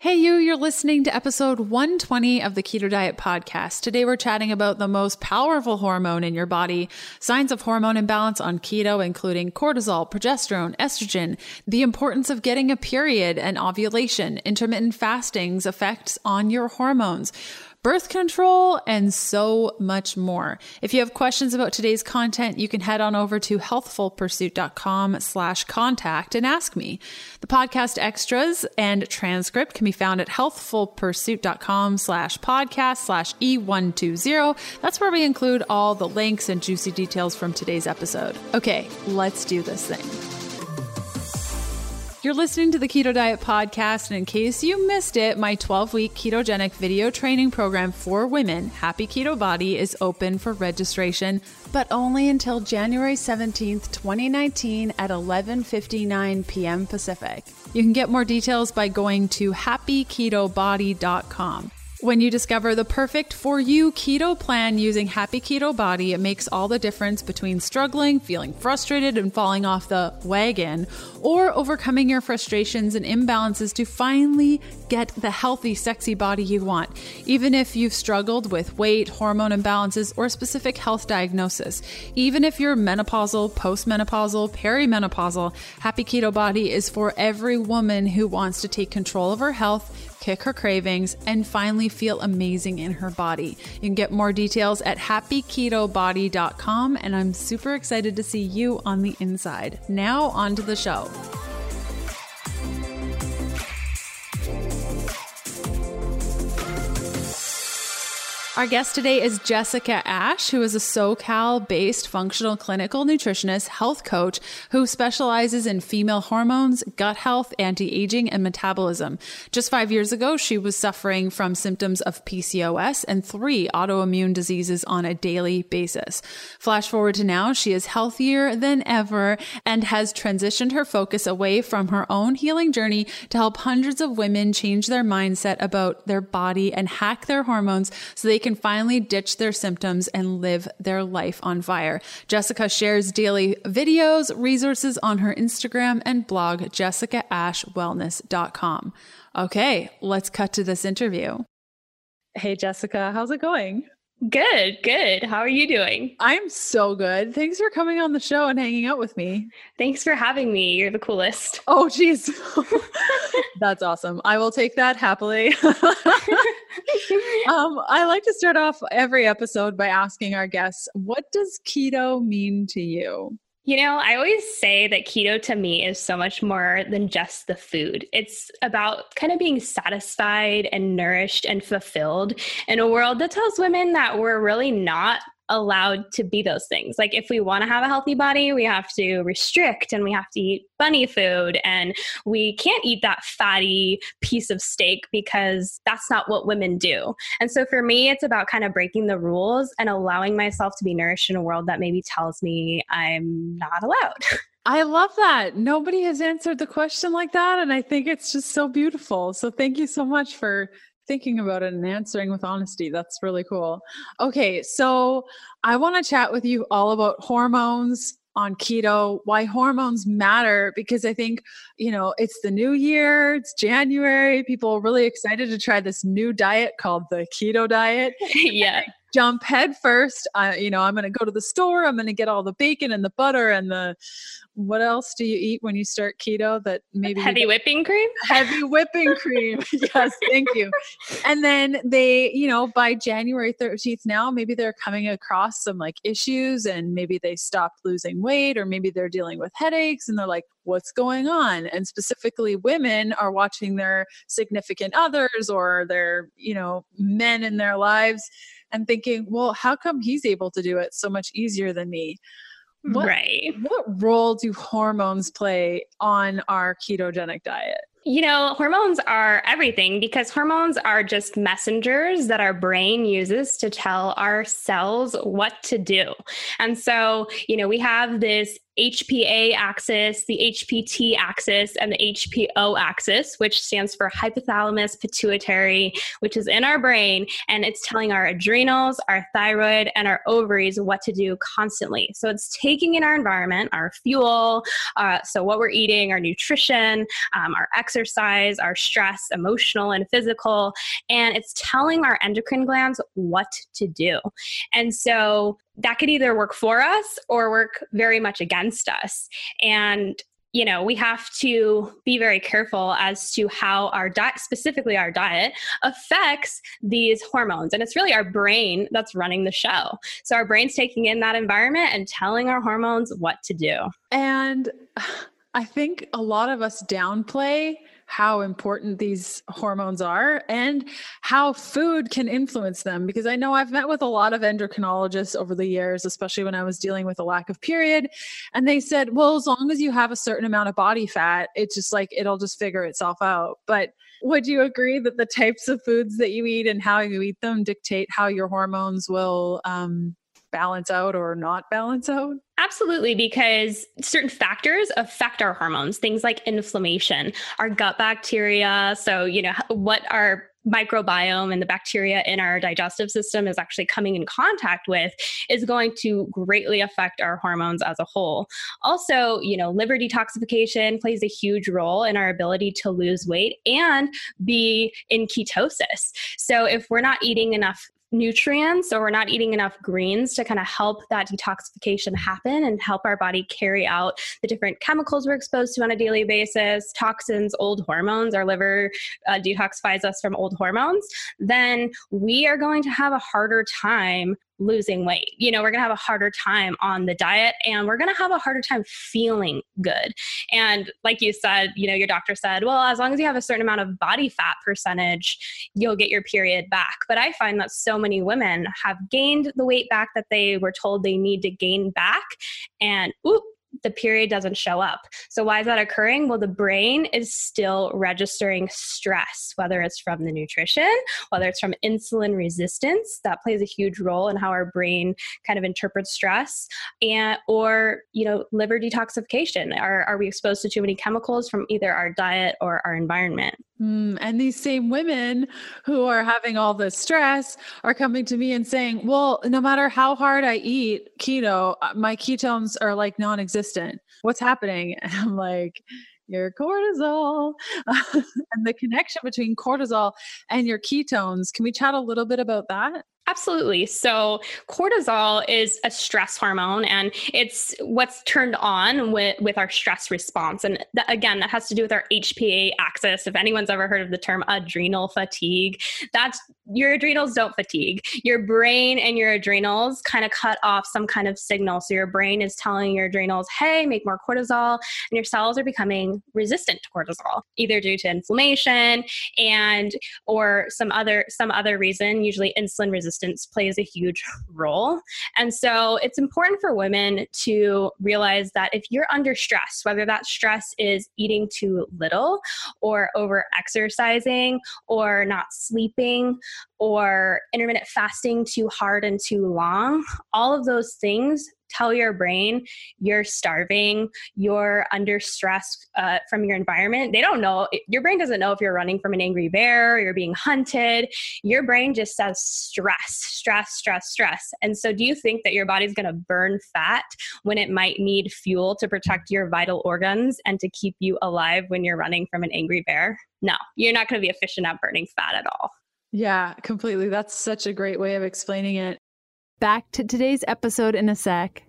Hey, you, you're listening to episode 120 of the Keto Diet Podcast. Today, we're chatting about the most powerful hormone in your body, signs of hormone imbalance on keto, including cortisol, progesterone, estrogen, the importance of getting a period and ovulation, intermittent fasting's effects on your hormones birth control, and so much more. If you have questions about today's content, you can head on over to healthfulpursuit.com slash contact and ask me. The podcast extras and transcript can be found at healthfulpursuit.com slash podcast slash E120. That's where we include all the links and juicy details from today's episode. Okay, let's do this thing. You're listening to the Keto Diet Podcast, and in case you missed it, my 12 week ketogenic video training program for women, Happy Keto Body, is open for registration, but only until January 17th, 2019 at 11:59 p.m. Pacific. You can get more details by going to happyketobody.com. When you discover the perfect for you keto plan using Happy Keto Body, it makes all the difference between struggling, feeling frustrated, and falling off the wagon, or overcoming your frustrations and imbalances to finally get the healthy, sexy body you want, even if you've struggled with weight, hormone imbalances, or specific health diagnosis. Even if you're menopausal, postmenopausal, perimenopausal, Happy Keto Body is for every woman who wants to take control of her health kick her cravings, and finally feel amazing in her body. You can get more details at happyketobody.com, and I'm super excited to see you on the inside. Now, on to the show. Our guest today is Jessica Ash, who is a SoCal based functional clinical nutritionist, health coach who specializes in female hormones, gut health, anti aging, and metabolism. Just five years ago, she was suffering from symptoms of PCOS and three autoimmune diseases on a daily basis. Flash forward to now, she is healthier than ever and has transitioned her focus away from her own healing journey to help hundreds of women change their mindset about their body and hack their hormones so they can can finally ditch their symptoms and live their life on fire. Jessica shares daily videos, resources on her Instagram and blog, jessicaashwellness.com. Okay, let's cut to this interview. Hey, Jessica, how's it going? Good, good. How are you doing? I'm so good. Thanks for coming on the show and hanging out with me. Thanks for having me. You're the coolest. Oh, geez. That's awesome. I will take that happily. um, I like to start off every episode by asking our guests, what does keto mean to you? You know, I always say that keto to me is so much more than just the food. It's about kind of being satisfied and nourished and fulfilled in a world that tells women that we're really not allowed to be those things. Like if we want to have a healthy body, we have to restrict and we have to eat bunny food and we can't eat that fatty piece of steak because that's not what women do. And so for me, it's about kind of breaking the rules and allowing myself to be nourished in a world that maybe tells me I'm not allowed. I love that. Nobody has answered the question like that. And I think it's just so beautiful. So thank you so much for thinking about it and answering with honesty. That's really cool. Okay, so I want to chat with you all about hormones on keto, why hormones matter, because I think, you know, it's the new year, it's January. People are really excited to try this new diet called the keto diet. yeah jump head first. I, you know, I'm going to go to the store. I'm going to get all the bacon and the butter and the what else do you eat when you start keto that maybe heavy whipping cream? Heavy whipping cream. yes, thank you. And then they, you know, by January 13th now, maybe they're coming across some like issues and maybe they stopped losing weight or maybe they're dealing with headaches and they're like, what's going on? And specifically women are watching their significant others or their, you know, men in their lives and thinking, well, how come he's able to do it so much easier than me? What, right. What role do hormones play on our ketogenic diet? You know, hormones are everything because hormones are just messengers that our brain uses to tell our cells what to do. And so, you know, we have this HPA axis, the HPT axis, and the HPO axis, which stands for hypothalamus pituitary, which is in our brain. And it's telling our adrenals, our thyroid, and our ovaries what to do constantly. So it's taking in our environment, our fuel, uh, so what we're eating, our nutrition, um, our exercise, our stress, emotional and physical, and it's telling our endocrine glands what to do. And so that could either work for us or work very much against us. And you know, we have to be very careful as to how our diet, specifically our diet, affects these hormones. And it's really our brain that's running the show. So our brain's taking in that environment and telling our hormones what to do. And I think a lot of us downplay how important these hormones are and how food can influence them. Because I know I've met with a lot of endocrinologists over the years, especially when I was dealing with a lack of period. And they said, well, as long as you have a certain amount of body fat, it's just like it'll just figure itself out. But would you agree that the types of foods that you eat and how you eat them dictate how your hormones will um, balance out or not balance out? Absolutely, because certain factors affect our hormones, things like inflammation, our gut bacteria. So, you know, what our microbiome and the bacteria in our digestive system is actually coming in contact with is going to greatly affect our hormones as a whole. Also, you know, liver detoxification plays a huge role in our ability to lose weight and be in ketosis. So, if we're not eating enough nutrients or we're not eating enough greens to kind of help that detoxification happen and help our body carry out the different chemicals we're exposed to on a daily basis, toxins, old hormones, our liver uh, detoxifies us from old hormones, then we are going to have a harder time losing weight. You know, we're going to have a harder time on the diet and we're going to have a harder time feeling good. And like you said, you know, your doctor said, well, as long as you have a certain amount of body fat percentage, you'll get your period back. But I find that so many women have gained the weight back that they were told they need to gain back and oop, the period doesn't show up. So, why is that occurring? Well, the brain is still registering stress, whether it's from the nutrition, whether it's from insulin resistance, that plays a huge role in how our brain kind of interprets stress, and or you know, liver detoxification. Are, are we exposed to too many chemicals from either our diet or our environment? Mm, and these same women who are having all this stress are coming to me and saying, Well, no matter how hard I eat keto, uh, my ketones are like non existent. What's happening? And I'm like, Your cortisol and the connection between cortisol and your ketones. Can we chat a little bit about that? Absolutely. So, cortisol is a stress hormone and it's what's turned on with, with our stress response. And again, that has to do with our HPA axis. If anyone's ever heard of the term adrenal fatigue, that's your adrenals don't fatigue. Your brain and your adrenals kind of cut off some kind of signal. So, your brain is telling your adrenals, hey, make more cortisol, and your cells are becoming resistant to cortisol, either due to inflammation and or some other some other reason, usually insulin resistance resistance plays a huge role. And so it's important for women to realize that if you're under stress, whether that stress is eating too little or over exercising or not sleeping or intermittent fasting too hard and too long, all of those things tell your brain you're starving, you're under stress uh, from your environment. They don't know, your brain doesn't know if you're running from an angry bear, you're being hunted. Your brain just says stress, stress, stress, stress. And so, do you think that your body's going to burn fat when it might need fuel to protect your vital organs and to keep you alive when you're running from an angry bear? No, you're not going to be efficient at burning fat at all. Yeah, completely. That's such a great way of explaining it. Back to today's episode in a sec.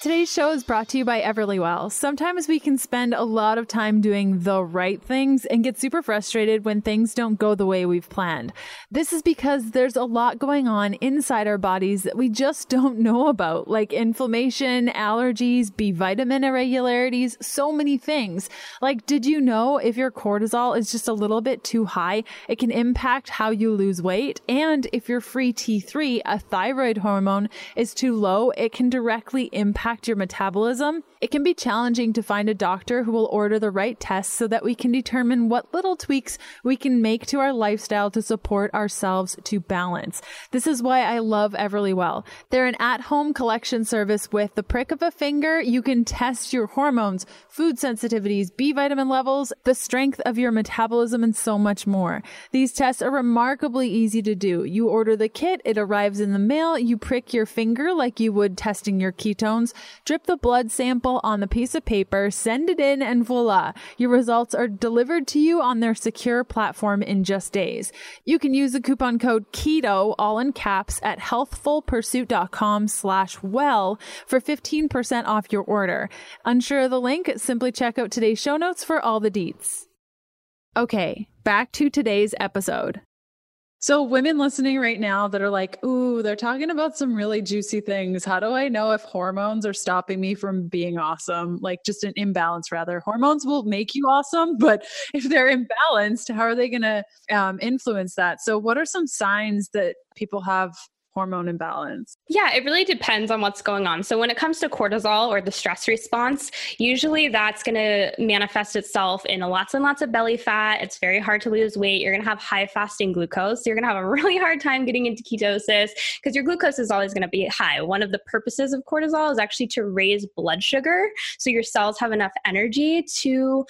Today's show is brought to you by Everlywell. Sometimes we can spend a lot of time doing the right things and get super frustrated when things don't go the way we've planned. This is because there's a lot going on inside our bodies that we just don't know about, like inflammation, allergies, B vitamin irregularities, so many things. Like, did you know if your cortisol is just a little bit too high, it can impact how you lose weight? And if your free T3, a thyroid hormone, is too low, it can directly impact impact your metabolism It can be challenging to find a doctor who will order the right tests so that we can determine what little tweaks we can make to our lifestyle to support ourselves to balance. This is why I love Everlywell. They're an at-home collection service with the prick of a finger. You can test your hormones, food sensitivities, B vitamin levels, the strength of your metabolism, and so much more. These tests are remarkably easy to do. You order the kit, it arrives in the mail, you prick your finger like you would testing your ketones, drip the blood sample on the piece of paper, send it in, and voila, your results are delivered to you on their secure platform in just days. You can use the coupon code KETO, all in caps, at healthfulpursuit.com slash well for 15% off your order. Unsure of the link? Simply check out today's show notes for all the deets. Okay, back to today's episode. So, women listening right now that are like, ooh, they're talking about some really juicy things. How do I know if hormones are stopping me from being awesome? Like, just an imbalance, rather. Hormones will make you awesome, but if they're imbalanced, how are they going to um, influence that? So, what are some signs that people have hormone imbalance? Yeah, it really depends on what's going on. So, when it comes to cortisol or the stress response, usually that's going to manifest itself in lots and lots of belly fat. It's very hard to lose weight. You're going to have high fasting glucose. So you're going to have a really hard time getting into ketosis because your glucose is always going to be high. One of the purposes of cortisol is actually to raise blood sugar so your cells have enough energy to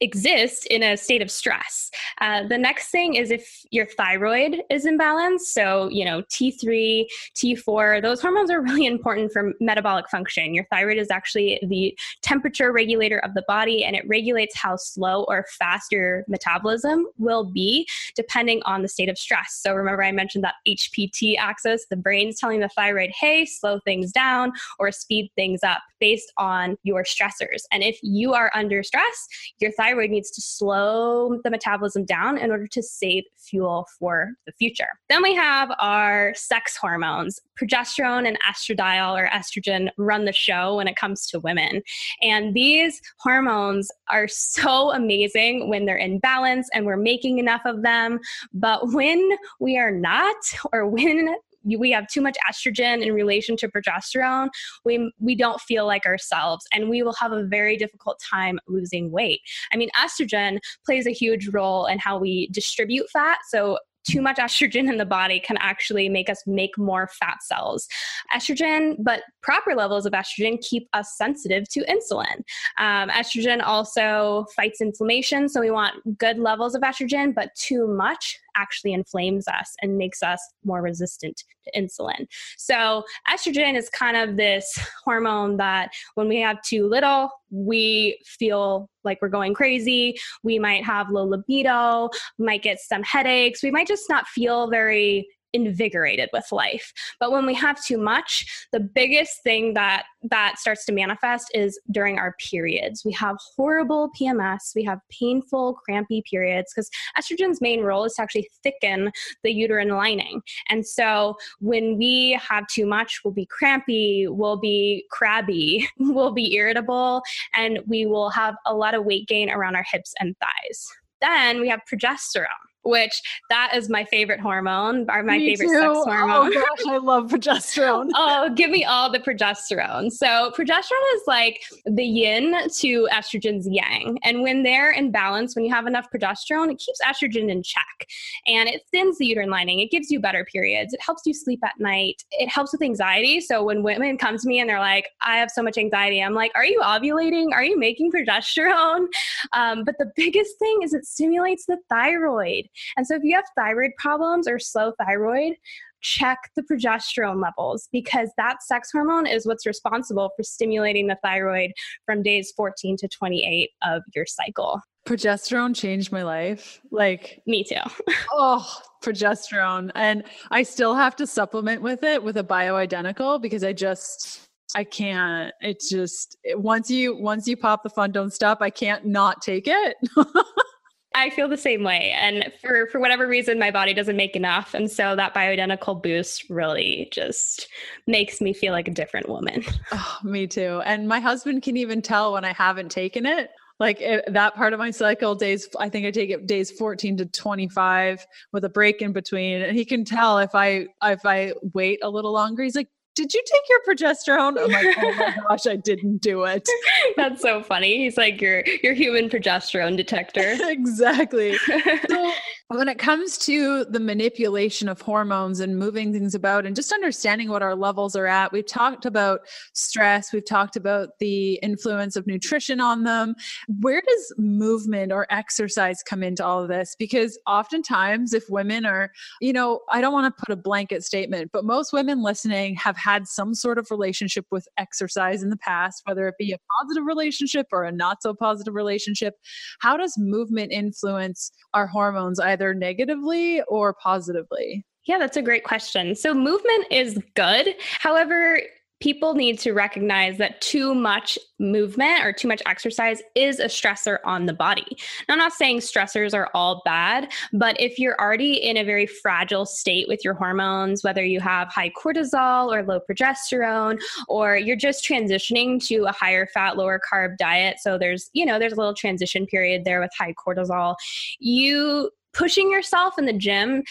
exist in a state of stress. Uh, the next thing is if your thyroid is imbalanced. So, you know, T3, T4, those hormones are really important for metabolic function. Your thyroid is actually the temperature regulator of the body and it regulates how slow or fast your metabolism will be depending on the state of stress. So, remember, I mentioned that HPT axis, the brain's telling the thyroid, hey, slow things down or speed things up based on your stressors. And if you are under stress, your thyroid thyroid needs to slow the metabolism down in order to save fuel for the future. Then we have our sex hormones. Progesterone and estradiol or estrogen run the show when it comes to women. And these hormones are so amazing when they're in balance and we're making enough of them. But when we are not, or when we have too much estrogen in relation to progesterone, we we don't feel like ourselves, and we will have a very difficult time losing weight. I mean, estrogen plays a huge role in how we distribute fat. So too much estrogen in the body can actually make us make more fat cells. Estrogen, but proper levels of estrogen keep us sensitive to insulin. Um, estrogen also fights inflammation, so we want good levels of estrogen, but too much actually inflames us and makes us more resistant to insulin. So, estrogen is kind of this hormone that when we have too little, we feel like we're going crazy. We might have low libido, might get some headaches. We might just not feel very invigorated with life. But when we have too much, the biggest thing that that starts to manifest is during our periods. We have horrible PMS, we have painful, crampy periods because estrogen's main role is to actually thicken the uterine lining. And so when we have too much, we'll be crampy, we'll be crabby, we'll be irritable, and we will have a lot of weight gain around our hips and thighs. Then we have progesterone which that is my favorite hormone, or my me favorite too. sex hormone. Oh gosh, I love progesterone. oh, give me all the progesterone. So progesterone is like the yin to estrogen's yang. And when they're in balance, when you have enough progesterone, it keeps estrogen in check and it thins the uterine lining. It gives you better periods. It helps you sleep at night. It helps with anxiety. So when women come to me and they're like, I have so much anxiety, I'm like, are you ovulating? Are you making progesterone? Um, but the biggest thing is it stimulates the thyroid. And so if you have thyroid problems or slow thyroid, check the progesterone levels because that sex hormone is what's responsible for stimulating the thyroid from days 14 to 28 of your cycle. Progesterone changed my life. Like, me too. oh, progesterone. And I still have to supplement with it with a bioidentical because I just I can't. It's just once you once you pop the fun don't stop, I can't not take it. I feel the same way. And for, for whatever reason, my body doesn't make enough. And so that bioidentical boost really just makes me feel like a different woman. Oh, me too. And my husband can even tell when I haven't taken it. Like it, that part of my cycle, days, I think I take it days 14 to 25 with a break in between. And he can tell if I, if I wait a little longer, he's like, did you take your progesterone? I'm like, oh my gosh, I didn't do it. That's so funny. He's like your your human progesterone detector. exactly. So when it comes to the manipulation of hormones and moving things about and just understanding what our levels are at, we've talked about stress, we've talked about the influence of nutrition on them. Where does movement or exercise come into all of this? Because oftentimes, if women are, you know, I don't want to put a blanket statement, but most women listening have had some sort of relationship with exercise in the past, whether it be a positive relationship or a not so positive relationship. How does movement influence our hormones, either negatively or positively? Yeah, that's a great question. So, movement is good. However, people need to recognize that too much movement or too much exercise is a stressor on the body. Now, I'm not saying stressors are all bad, but if you're already in a very fragile state with your hormones, whether you have high cortisol or low progesterone, or you're just transitioning to a higher fat, lower carb diet, so there's, you know, there's a little transition period there with high cortisol, you pushing yourself in the gym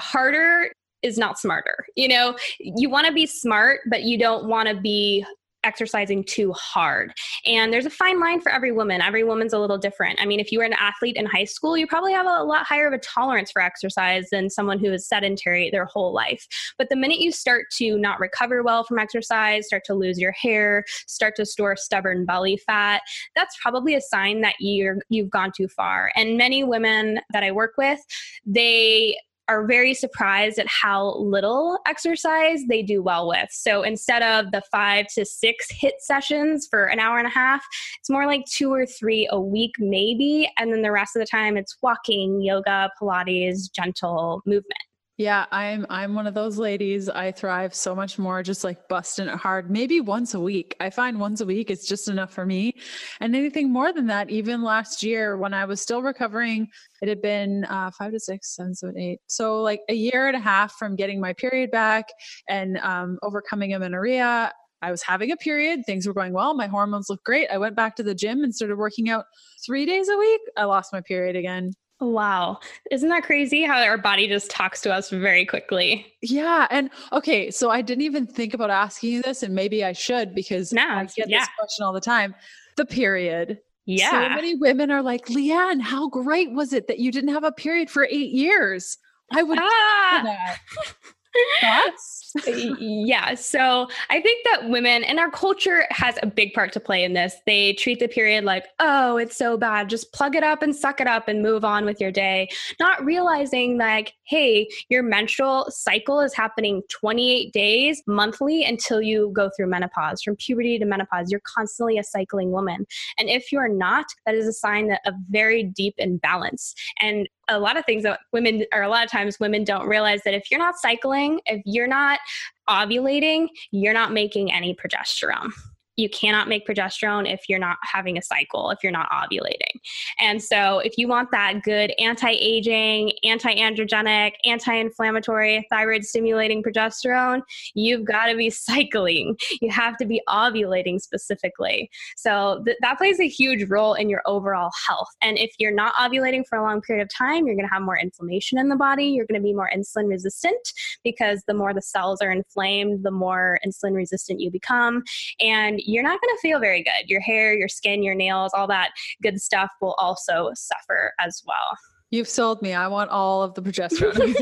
harder is not smarter. You know, you want to be smart, but you don't want to be exercising too hard. And there's a fine line for every woman. Every woman's a little different. I mean, if you were an athlete in high school, you probably have a lot higher of a tolerance for exercise than someone who is sedentary their whole life. But the minute you start to not recover well from exercise, start to lose your hair, start to store stubborn belly fat, that's probably a sign that you're you've gone too far. And many women that I work with, they are very surprised at how little exercise they do well with. So instead of the five to six HIIT sessions for an hour and a half, it's more like two or three a week, maybe. And then the rest of the time, it's walking, yoga, Pilates, gentle movement. Yeah, I'm I'm one of those ladies. I thrive so much more just like busting it hard. Maybe once a week. I find once a week is just enough for me. And anything more than that, even last year when I was still recovering, it had been uh, five to six, seven, seven, eight. So like a year and a half from getting my period back and um, overcoming amenorrhea. I was having a period. Things were going well. My hormones looked great. I went back to the gym and started working out three days a week. I lost my period again. Wow. Isn't that crazy how our body just talks to us very quickly? Yeah. And okay, so I didn't even think about asking you this, and maybe I should because no, I get yeah. this question all the time. The period. Yeah. So many women are like, Leanne, how great was it that you didn't have a period for eight years? I would ah. that. Thoughts? yeah. So I think that women and our culture has a big part to play in this. They treat the period like, oh, it's so bad. Just plug it up and suck it up and move on with your day. Not realizing like, hey, your menstrual cycle is happening 28 days monthly until you go through menopause. From puberty to menopause, you're constantly a cycling woman. And if you're not, that is a sign of a very deep imbalance. And a lot of things that women or a lot of times women don't realize that if you're not cycling, if you're not ovulating, you're not making any progesterone you cannot make progesterone if you're not having a cycle, if you're not ovulating. And so, if you want that good anti aging, anti androgenic, anti inflammatory, thyroid stimulating progesterone, you've got to be cycling. You have to be ovulating specifically. So, th- that plays a huge role in your overall health. And if you're not ovulating for a long period of time, you're going to have more inflammation in the body. You're going to be more insulin resistant because the more the cells are inflamed, the more insulin resistant you become. And you're not going to feel very good. Your hair, your skin, your nails, all that good stuff will also suffer as well. You've sold me. I want all of the progesterone.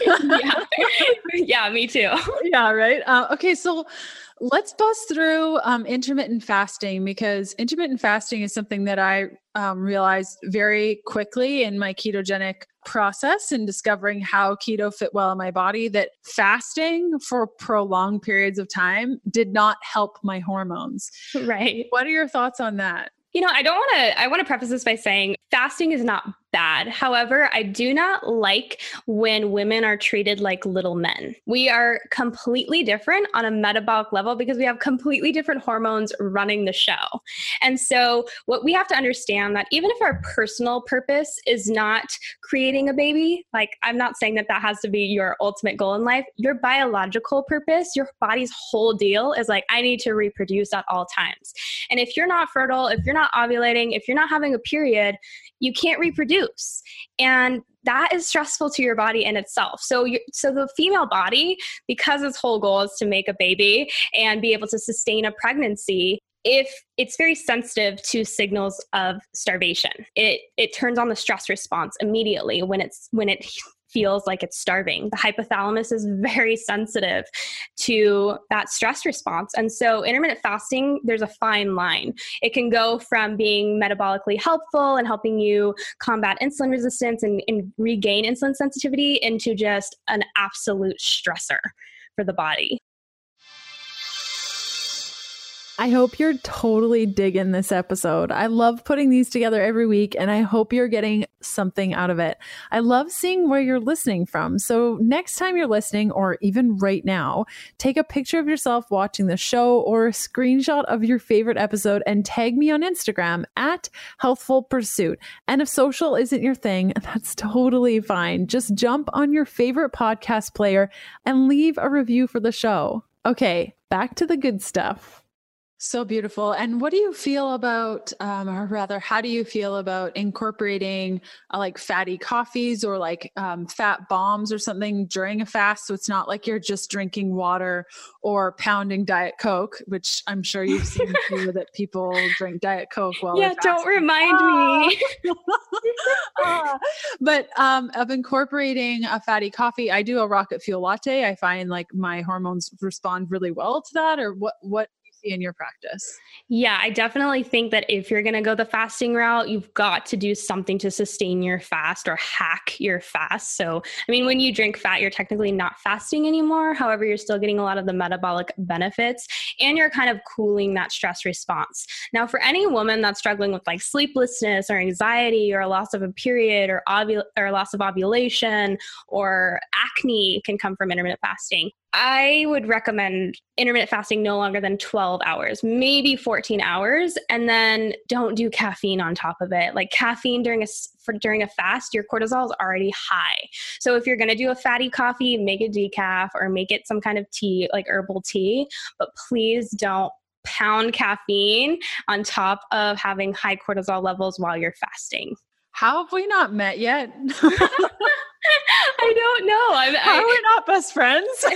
yeah. yeah, me too. Yeah, right. Uh, okay, so let's bust through um, intermittent fasting because intermittent fasting is something that I um, realized very quickly in my ketogenic process and discovering how keto fit well in my body that fasting for prolonged periods of time did not help my hormones. Right. What are your thoughts on that? You know, I don't want to, I want to preface this by saying fasting is not bad. However, I do not like when women are treated like little men. We are completely different on a metabolic level because we have completely different hormones running the show. And so, what we have to understand that even if our personal purpose is not creating a baby, like I'm not saying that that has to be your ultimate goal in life, your biological purpose, your body's whole deal is like, I need to reproduce at all times. And if you're not fertile, if you're not ovulating, if you're not having a period, you can't reproduce. And that is stressful to your body in itself. So, you, so the female body, because its whole goal is to make a baby and be able to sustain a pregnancy, if it's very sensitive to signals of starvation it it turns on the stress response immediately when it's when it feels like it's starving. The hypothalamus is very sensitive to that stress response. And so intermittent fasting there's a fine line. It can go from being metabolically helpful and helping you combat insulin resistance and, and regain insulin sensitivity into just an absolute stressor for the body I hope you're totally digging this episode. I love putting these together every week and I hope you're getting something out of it. I love seeing where you're listening from. So, next time you're listening, or even right now, take a picture of yourself watching the show or a screenshot of your favorite episode and tag me on Instagram at Healthful Pursuit. And if social isn't your thing, that's totally fine. Just jump on your favorite podcast player and leave a review for the show. Okay, back to the good stuff. So beautiful. And what do you feel about, um, or rather, how do you feel about incorporating uh, like fatty coffees or like um, fat bombs or something during a fast? So it's not like you're just drinking water or pounding Diet Coke, which I'm sure you've seen too, that people drink Diet Coke while yeah. Don't remind me. uh, but um, of incorporating a fatty coffee, I do a rocket fuel latte. I find like my hormones respond really well to that. Or what? What see in your practice? Yeah, I definitely think that if you're going to go the fasting route, you've got to do something to sustain your fast or hack your fast. So, I mean, when you drink fat, you're technically not fasting anymore. However, you're still getting a lot of the metabolic benefits and you're kind of cooling that stress response. Now, for any woman that's struggling with like sleeplessness or anxiety or a loss of a period or, ovul- or loss of ovulation or acne can come from intermittent fasting. I would recommend intermittent fasting no longer than 12 hours, maybe 14 hours, and then don't do caffeine on top of it. Like caffeine during a for, during a fast, your cortisol is already high. So if you're going to do a fatty coffee, make it decaf or make it some kind of tea, like herbal tea, but please don't pound caffeine on top of having high cortisol levels while you're fasting. How have we not met yet? I don't know. I'm, How I, are we not best friends?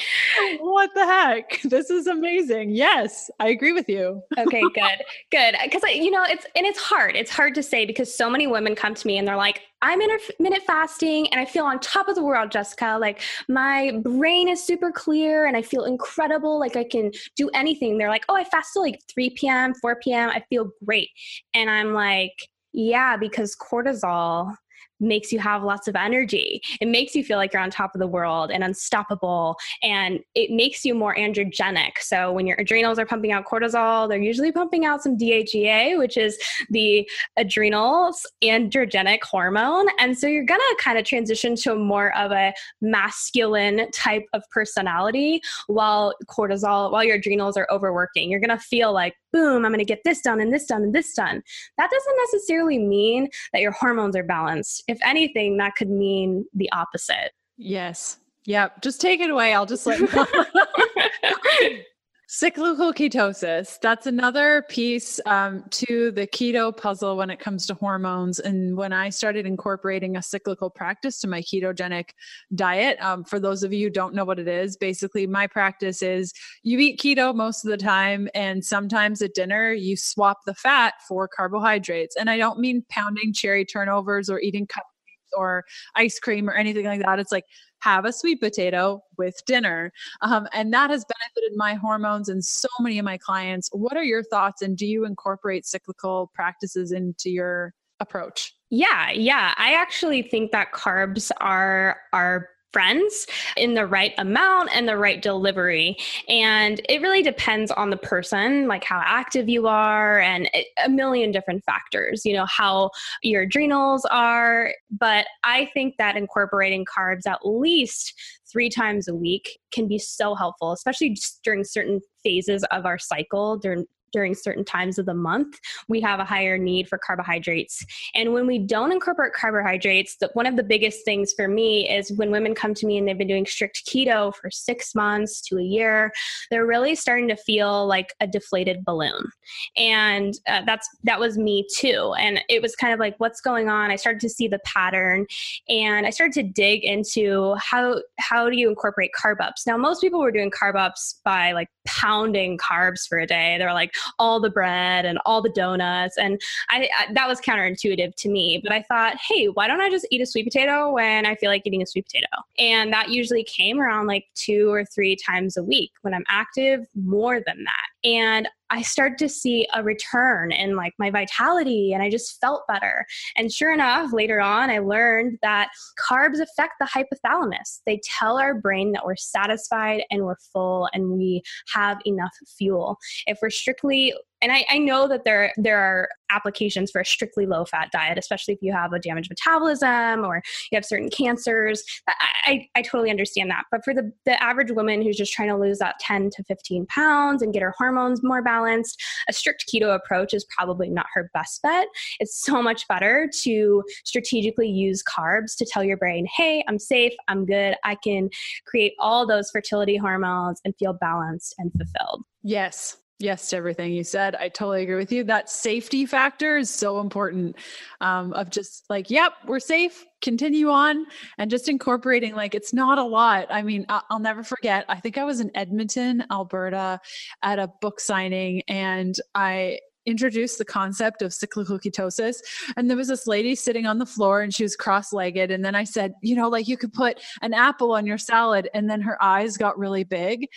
what the heck? This is amazing. Yes, I agree with you. okay, good, good. Because you know, it's and it's hard. It's hard to say because so many women come to me and they're like, "I'm intermittent fasting and I feel on top of the world, Jessica. Like my brain is super clear and I feel incredible. Like I can do anything." They're like, "Oh, I fasted like 3 p.m., 4 p.m. I feel great," and I'm like. Yeah, because cortisol makes you have lots of energy. It makes you feel like you're on top of the world and unstoppable. And it makes you more androgenic. So when your adrenals are pumping out cortisol, they're usually pumping out some DHEA, which is the adrenals androgenic hormone. And so you're to kind of transition to more of a masculine type of personality while cortisol, while your adrenals are overworking. You're to feel like, boom, I'm going to get this done and this done and this done. That doesn't necessarily mean that your hormones are balanced. If anything, that could mean the opposite. Yes. Yep. Just take it away. I'll just let Cyclical ketosis. That's another piece um, to the keto puzzle when it comes to hormones. And when I started incorporating a cyclical practice to my ketogenic diet, um, for those of you who don't know what it is, basically my practice is you eat keto most of the time, and sometimes at dinner you swap the fat for carbohydrates. And I don't mean pounding cherry turnovers or eating cupcakes or ice cream or anything like that. It's like have a sweet potato with dinner. Um, and that has benefited my hormones and so many of my clients. What are your thoughts? And do you incorporate cyclical practices into your approach? Yeah, yeah. I actually think that carbs are are friends in the right amount and the right delivery. And it really depends on the person, like how active you are, and a million different factors, you know, how your adrenals are. But I think that incorporating carbs at least three times a week can be so helpful, especially during certain phases of our cycle during during certain times of the month, we have a higher need for carbohydrates. And when we don't incorporate carbohydrates, the, one of the biggest things for me is when women come to me and they've been doing strict keto for six months to a year, they're really starting to feel like a deflated balloon. And uh, that's that was me too. And it was kind of like, what's going on? I started to see the pattern, and I started to dig into how how do you incorporate carb ups. Now, most people were doing carb ups by like pounding carbs for a day. They were like all the bread and all the donuts, and I, I that was counterintuitive to me. But I thought, hey, why don't I just eat a sweet potato when I feel like eating a sweet potato? And that usually came around like two or three times a week when I'm active, more than that. And I started to see a return in like my vitality and I just felt better. And sure enough, later on, I learned that carbs affect the hypothalamus. They tell our brain that we're satisfied and we're full and we have enough fuel. If we're strictly and I, I, know that there there are applications for a strictly low fat diet, especially if you have a damaged metabolism or you have certain cancers. I, I, I, totally understand that. But for the, the average woman who's just trying to lose that 10 to 15 pounds and get her hormones more balanced, a strict keto approach is probably not her best bet. It's so much better to strategically use carbs to tell your brain, hey, I'm safe, I'm good, I can create all those fertility hormones and feel balanced and fulfilled. Yes, Yes, to everything you said. I totally agree with you. That safety factor is so important um, of just like, yep, we're safe, continue on, and just incorporating like it's not a lot. I mean, I'll never forget. I think I was in Edmonton, Alberta at a book signing, and I introduced the concept of cyclical ketosis. And there was this lady sitting on the floor and she was cross legged. And then I said, you know, like you could put an apple on your salad. And then her eyes got really big.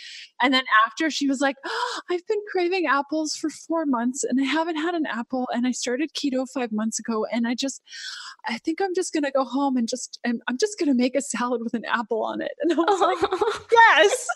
And then after she was like, oh, I've been craving apples for four months and I haven't had an apple. And I started keto five months ago. And I just, I think I'm just going to go home and just, and I'm just going to make a salad with an apple on it. And I was oh. like, yes.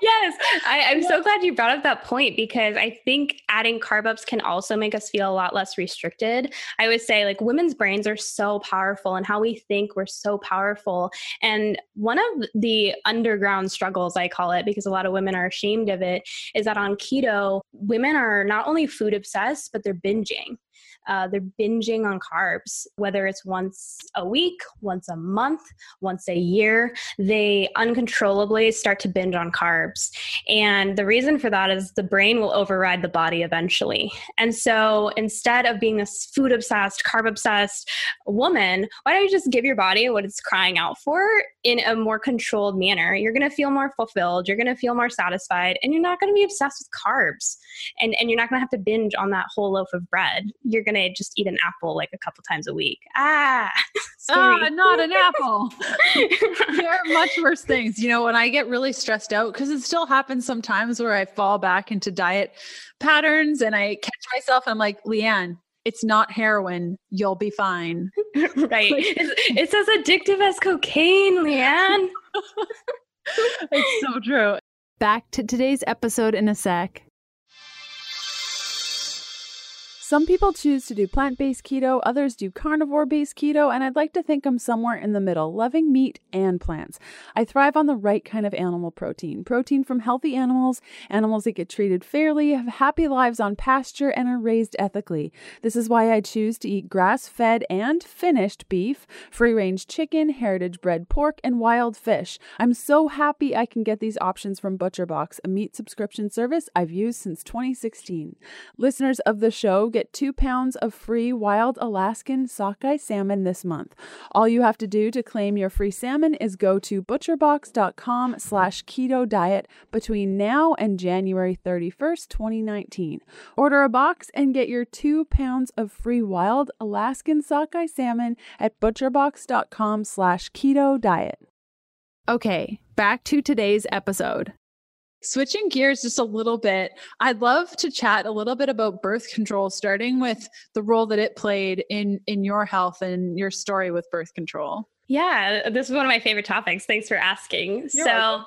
yes. I, am yeah. so glad you brought up that point because I think adding carb ups can also make us feel a lot less restricted. I would say like women's brains are so powerful and how we think we're so powerful. And one of the underground struggles, I call it, because a lot of women are ashamed of it, is that on keto, women are not only food obsessed, but they're binging. Uh, they're binging on carbs, whether it's once a week, once a month, once a year. They uncontrollably start to binge on carbs. And the reason for that is the brain will override the body eventually. And so instead of being a food obsessed, carb obsessed woman, why don't you just give your body what it's crying out for in a more controlled manner? You're going to feel more fulfilled, you're going to feel more satisfied, and you're not going to be obsessed with carbs. And, and you're not going to have to binge on that whole loaf of bread. You're going to just eat an apple like a couple times a week. Ah, ah, not an apple. there are much worse things. You know, when I get really stressed out, because it still happens sometimes where I fall back into diet patterns and I catch myself, I'm like, Leanne, it's not heroin. You'll be fine. right. it's, it's as addictive as cocaine, Leanne. it's so true. Back to today's episode in a sec. Some people choose to do plant based keto, others do carnivore based keto, and I'd like to think I'm somewhere in the middle, loving meat and plants. I thrive on the right kind of animal protein protein from healthy animals, animals that get treated fairly, have happy lives on pasture, and are raised ethically. This is why I choose to eat grass fed and finished beef, free range chicken, heritage bred pork, and wild fish. I'm so happy I can get these options from ButcherBox, a meat subscription service I've used since 2016. Listeners of the show get get two pounds of free wild Alaskan sockeye salmon this month. All you have to do to claim your free salmon is go to butcherbox.com slash keto diet between now and January 31st, 2019. Order a box and get your two pounds of free wild Alaskan sockeye salmon at butcherbox.com slash keto diet. Okay, back to today's episode. Switching gears just a little bit, I'd love to chat a little bit about birth control, starting with the role that it played in in your health and your story with birth control. Yeah, this is one of my favorite topics. Thanks for asking. You're so,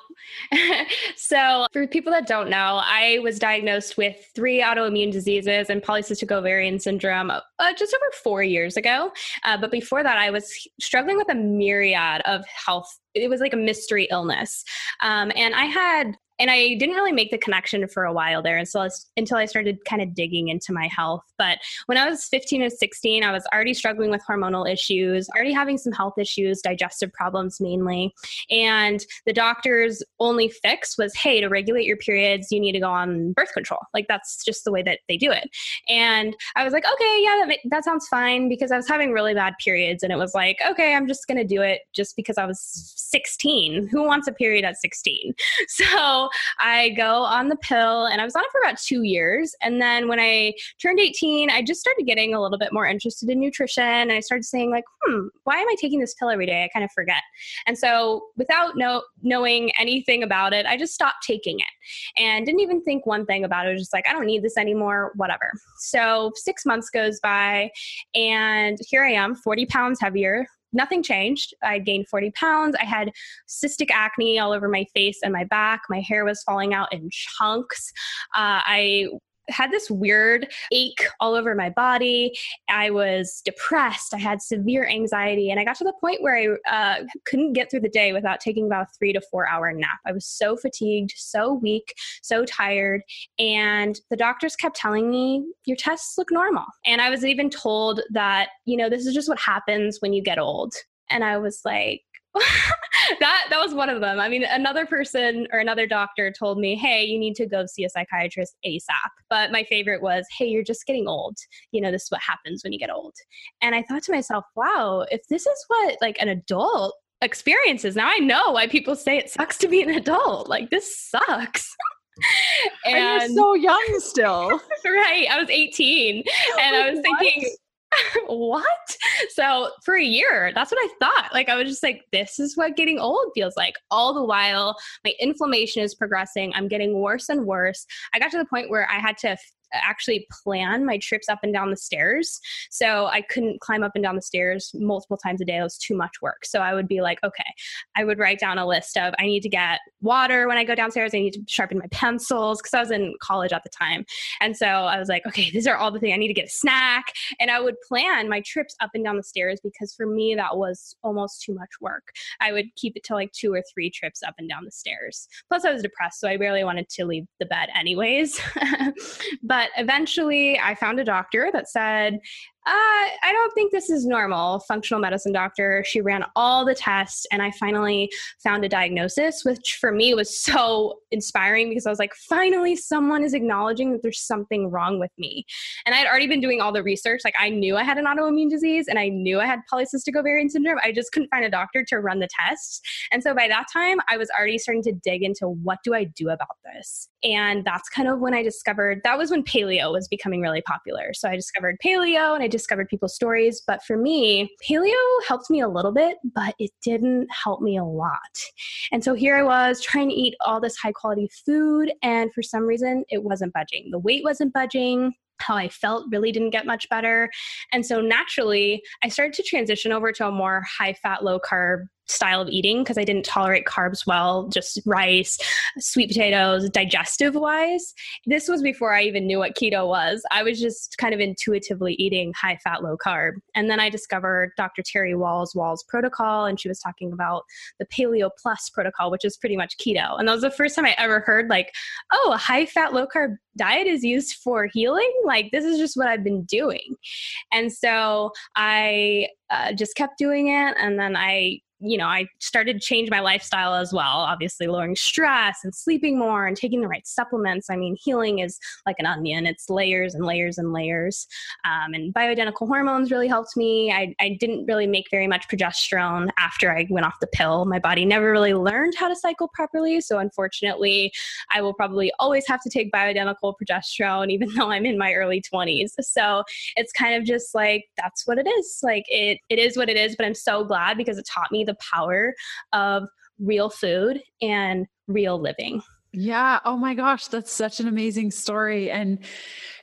so for people that don't know, I was diagnosed with three autoimmune diseases and polycystic ovarian syndrome uh, just over four years ago. Uh, but before that, I was struggling with a myriad of health. It was like a mystery illness, um, and I had and I didn't really make the connection for a while there until, until I started kind of digging into my health. But when I was 15 or 16, I was already struggling with hormonal issues, already having some health issues, digestive problems mainly. And the doctor's only fix was hey, to regulate your periods, you need to go on birth control. Like that's just the way that they do it. And I was like, okay, yeah, that, that sounds fine because I was having really bad periods. And it was like, okay, I'm just going to do it just because I was 16. Who wants a period at 16? So I go on the pill and I was on it for about two years. And then when I turned 18, I just started getting a little bit more interested in nutrition. And I started saying, like, hmm, why am I taking this pill every day? I kind of forget. And so without know, knowing anything about it, I just stopped taking it and didn't even think one thing about it. I was just like, I don't need this anymore, whatever. So six months goes by and here I am, 40 pounds heavier nothing changed. I gained 40 pounds. I had cystic acne all over my face and my back. My hair was falling out in chunks. Uh, I had this weird ache all over my body. I was depressed. I had severe anxiety. And I got to the point where I uh, couldn't get through the day without taking about a three to four hour nap. I was so fatigued, so weak, so tired. And the doctors kept telling me, your tests look normal. And I was even told that, you know, this is just what happens when you get old. And I was like, that that was one of them. I mean, another person or another doctor told me, "Hey, you need to go see a psychiatrist ASAP." But my favorite was, "Hey, you're just getting old. You know, this is what happens when you get old." And I thought to myself, "Wow, if this is what like an adult experiences, now I know why people say it sucks to be an adult. Like this sucks." and you're so young still. right. I was 18 and I was thinking what? So for a year, that's what I thought. Like I was just like, this is what getting old feels like. All the while, my inflammation is progressing. I'm getting worse and worse. I got to the point where I had to actually plan my trips up and down the stairs. So I couldn't climb up and down the stairs multiple times a day. It was too much work. So I would be like, okay, I would write down a list of I need to get water when I go downstairs. I need to sharpen my pencils because I was in college at the time. And so I was like, okay, these are all the things I need to get a snack. And I would plan my trips up and down the stairs because for me, that was almost too much work. I would keep it to like two or three trips up and down the stairs. Plus, I was depressed. So I barely wanted to leave the bed, anyways. but but eventually, I found a doctor that said, uh, I don't think this is normal. Functional medicine doctor. She ran all the tests, and I finally found a diagnosis, which for me was so inspiring because I was like, finally, someone is acknowledging that there's something wrong with me. And I had already been doing all the research. Like, I knew I had an autoimmune disease and I knew I had polycystic ovarian syndrome. I just couldn't find a doctor to run the tests. And so by that time, I was already starting to dig into what do I do about this? And that's kind of when I discovered that was when paleo was becoming really popular. So I discovered paleo and I discovered people's stories. But for me, paleo helped me a little bit, but it didn't help me a lot. And so here I was trying to eat all this high quality food, and for some reason, it wasn't budging. The weight wasn't budging how I felt really didn't get much better. And so naturally, I started to transition over to a more high fat, low carb style of eating because I didn't tolerate carbs well, just rice, sweet potatoes, digestive wise. This was before I even knew what keto was. I was just kind of intuitively eating high fat, low carb. And then I discovered Dr. Terry Wahls' Wahls protocol, and she was talking about the Paleo Plus protocol, which is pretty much keto. And that was the first time I ever heard, like, oh, a high fat, low carb diet is used for healing. Like, this is just what I've been doing. And so I uh, just kept doing it. And then I you know, I started to change my lifestyle as well, obviously lowering stress and sleeping more and taking the right supplements. I mean, healing is like an onion, it's layers and layers and layers. Um, and bioidentical hormones really helped me. I, I didn't really make very much progesterone after I went off the pill. My body never really learned how to cycle properly. So, unfortunately, I will probably always have to take bioidentical progesterone, even though I'm in my early 20s. So, it's kind of just like that's what it is. Like, it, it is what it is. But I'm so glad because it taught me the power of real food and real living. Yeah. Oh my gosh. That's such an amazing story. And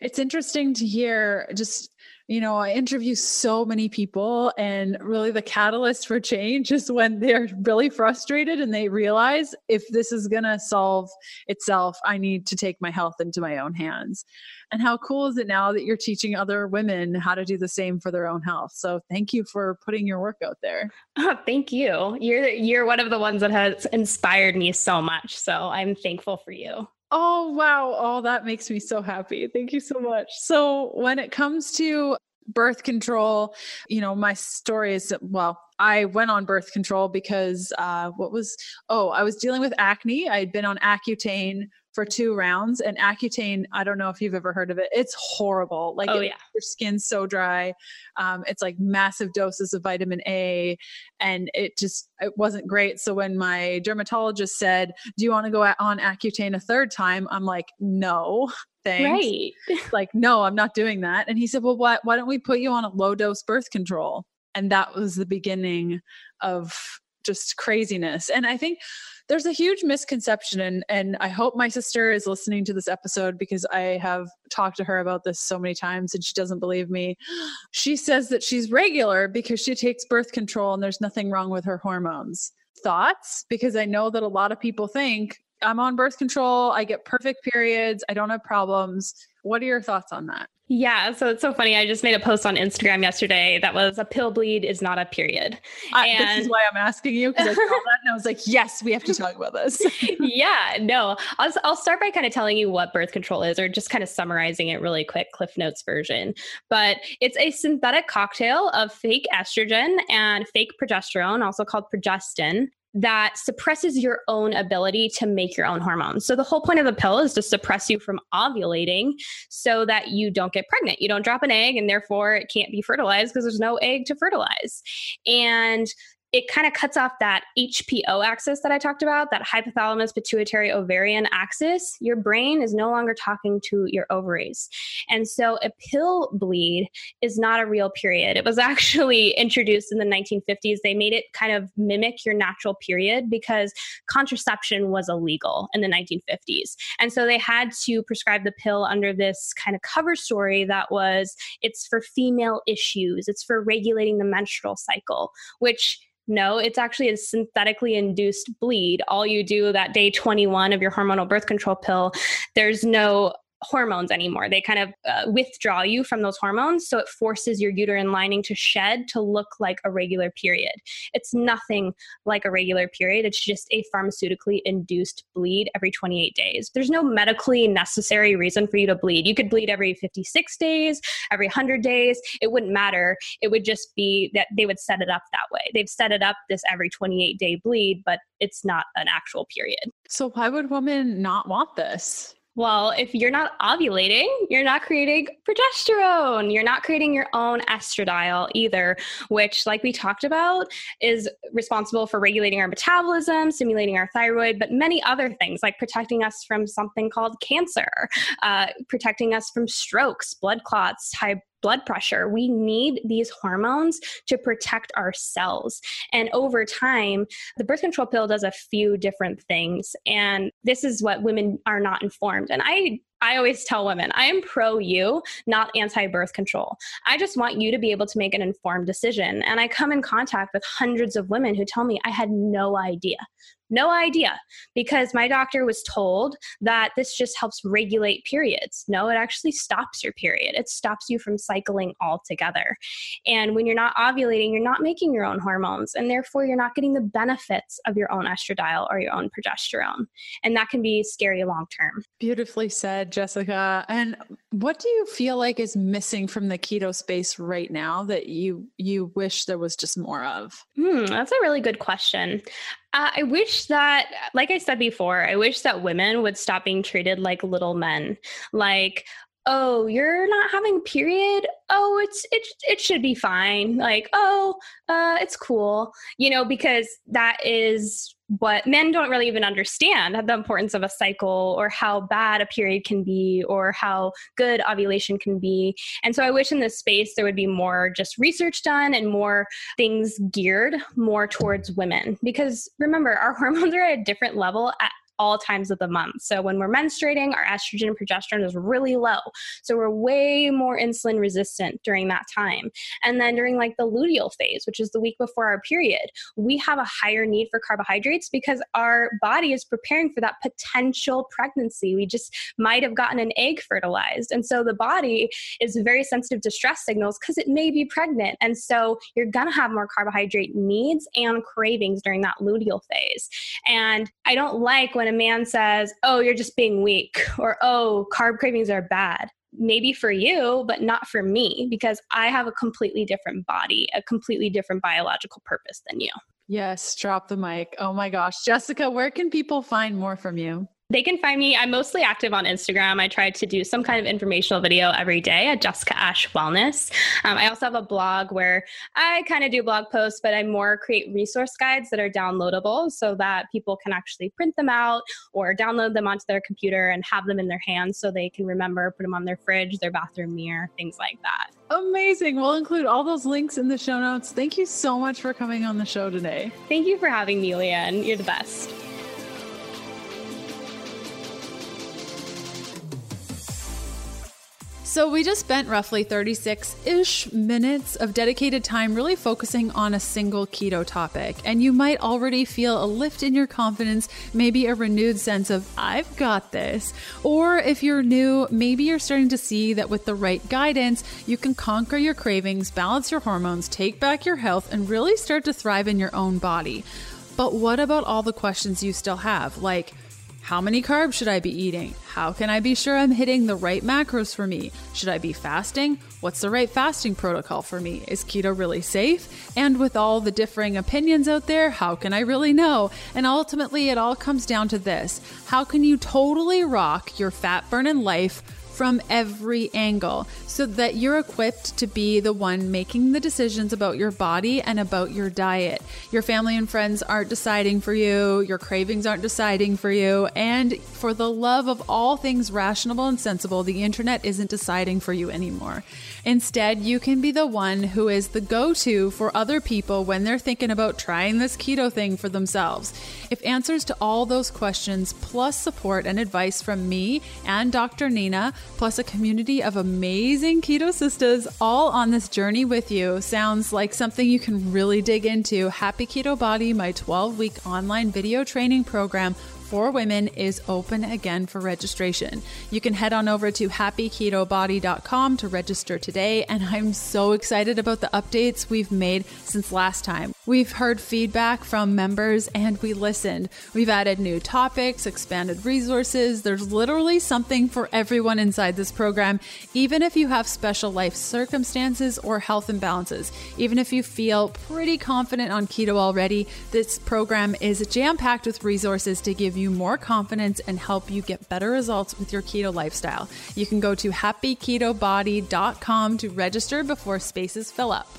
it's interesting to hear just you know, I interview so many people, and really the catalyst for change is when they're really frustrated and they realize if this is going to solve itself, I need to take my health into my own hands. And how cool is it now that you're teaching other women how to do the same for their own health? So thank you for putting your work out there. Oh, thank you. You're you're one of the ones that has inspired me so much. So I'm thankful for you. Oh, wow. Oh, that makes me so happy. Thank you so much. So, when it comes to birth control, you know, my story is well, I went on birth control because uh, what was, oh, I was dealing with acne. I had been on Accutane for two rounds. And Accutane, I don't know if you've ever heard of it. It's horrible. Like, oh, it, yeah. your skin's so dry. Um, it's like massive doses of vitamin A, and it just it wasn't great. So when my dermatologist said, "Do you want to go on Accutane a third time?" I'm like, "No." Thanks. Right. like, no, I'm not doing that. And he said, Well, why, why don't we put you on a low dose birth control? And that was the beginning of just craziness. And I think there's a huge misconception and and I hope my sister is listening to this episode because I have talked to her about this so many times and she doesn't believe me. She says that she's regular because she takes birth control and there's nothing wrong with her hormones. Thoughts? Because I know that a lot of people think I'm on birth control, I get perfect periods, I don't have problems. What are your thoughts on that? Yeah, so it's so funny. I just made a post on Instagram yesterday that was a pill bleed is not a period. And this is why I'm asking you because I saw that and I was like, yes, we have to talk about this. yeah, no, I'll, I'll start by kind of telling you what birth control is or just kind of summarizing it really quick, Cliff Notes version. But it's a synthetic cocktail of fake estrogen and fake progesterone, also called progestin, that suppresses your own ability to make your own hormones. So the whole point of the pill is to suppress you from ovulating so that you don't get pregnant. You don't drop an egg and therefore it can't be fertilized because there's no egg to fertilize. And it kind of cuts off that HPO axis that I talked about, that hypothalamus pituitary ovarian axis. Your brain is no longer talking to your ovaries. And so a pill bleed is not a real period. It was actually introduced in the 1950s. They made it kind of mimic your natural period because contraception was illegal in the 1950s. And so they had to prescribe the pill under this kind of cover story that was it's for female issues, it's for regulating the menstrual cycle, which no, it's actually a synthetically induced bleed. All you do that day 21 of your hormonal birth control pill, there's no hormones anymore. They kind of uh, withdraw you from those hormones. So it forces your uterine lining to shed to look like a regular period. It's nothing like a regular period. It's just a pharmaceutically induced bleed every 28 days. There's no medically necessary reason for you to bleed. You could bleed every 56 days, every 100 days. It wouldn't matter. It would just be that they would set it up that way. They've set it up this every 28 day bleed, but it's not an actual period. So why would women not want this? Well, if you're not ovulating, you're not creating progesterone. You're not creating your own estradiol either, which, like we talked about, is responsible for regulating our metabolism, stimulating our thyroid, but many other things like protecting us from something called cancer, uh, protecting us from strokes, blood clots, high blood pressure. We need these hormones to protect our cells. And over time, the birth control pill does a few different things. And this is what women are not informed. And I I always tell women, I am pro you, not anti birth control. I just want you to be able to make an informed decision. And I come in contact with hundreds of women who tell me I had no idea. No idea because my doctor was told that this just helps regulate periods. No, it actually stops your period. It stops you from cycling altogether. And when you're not ovulating, you're not making your own hormones, and therefore you're not getting the benefits of your own estradiol or your own progesterone. And that can be scary long term. Beautifully said, Jessica. And what do you feel like is missing from the keto space right now that you you wish there was just more of? Hmm, that's a really good question. Uh, I wish that, like I said before, I wish that women would stop being treated like little men. Like, oh, you're not having period. Oh, it's it it should be fine. Like, oh, uh, it's cool. You know, because that is what men don't really even understand the importance of a cycle or how bad a period can be or how good ovulation can be. And so I wish in this space there would be more just research done and more things geared more towards women because remember our hormones are at a different level at all times of the month. So when we're menstruating, our estrogen and progesterone is really low. So we're way more insulin resistant during that time. And then during like the luteal phase, which is the week before our period, we have a higher need for carbohydrates because our body is preparing for that potential pregnancy. We just might have gotten an egg fertilized. And so the body is very sensitive to stress signals because it may be pregnant. And so you're going to have more carbohydrate needs and cravings during that luteal phase. And I don't like when a man says, oh, you're just being weak, or oh, carb cravings are bad maybe for you, but not for me because I have a completely different body, a completely different biological purpose than you. Yes, drop the mic. Oh my gosh. Jessica, where can people find more from you? They can find me. I'm mostly active on Instagram. I try to do some kind of informational video every day at Jessica Ash Wellness. Um, I also have a blog where I kind of do blog posts, but I more create resource guides that are downloadable so that people can actually print them out or download them onto their computer and have them in their hands so they can remember, put them on their fridge, their bathroom mirror, things like that. Amazing. We'll include all those links in the show notes. Thank you so much for coming on the show today. Thank you for having me, Leanne. You're the best. So, we just spent roughly 36 ish minutes of dedicated time really focusing on a single keto topic. And you might already feel a lift in your confidence, maybe a renewed sense of, I've got this. Or if you're new, maybe you're starting to see that with the right guidance, you can conquer your cravings, balance your hormones, take back your health, and really start to thrive in your own body. But what about all the questions you still have? Like, how many carbs should I be eating? How can I be sure I'm hitting the right macros for me? Should I be fasting? What's the right fasting protocol for me? Is keto really safe? And with all the differing opinions out there, how can I really know? And ultimately, it all comes down to this how can you totally rock your fat burning life? From every angle so that you're equipped to be the one making the decisions about your body and about your diet. Your family and friends aren't deciding for you, your cravings aren't deciding for you, and for the love of all things rational and sensible, the internet isn't deciding for you anymore. Instead, you can be the one who is the go to for other people when they're thinking about trying this keto thing for themselves. If answers to all those questions, plus support and advice from me and Dr. Nina, plus a community of amazing keto sisters all on this journey with you, sounds like something you can really dig into, Happy Keto Body, my 12 week online video training program for women is open again for registration. You can head on over to happyketobody.com to register today, and I'm so excited about the updates we've made since last time. We've heard feedback from members and we listened. We've added new topics, expanded resources. There's literally something for everyone inside this program, even if you have special life circumstances or health imbalances. Even if you feel pretty confident on keto already, this program is jam packed with resources to give you more confidence and help you get better results with your keto lifestyle. You can go to happyketobody.com to register before spaces fill up.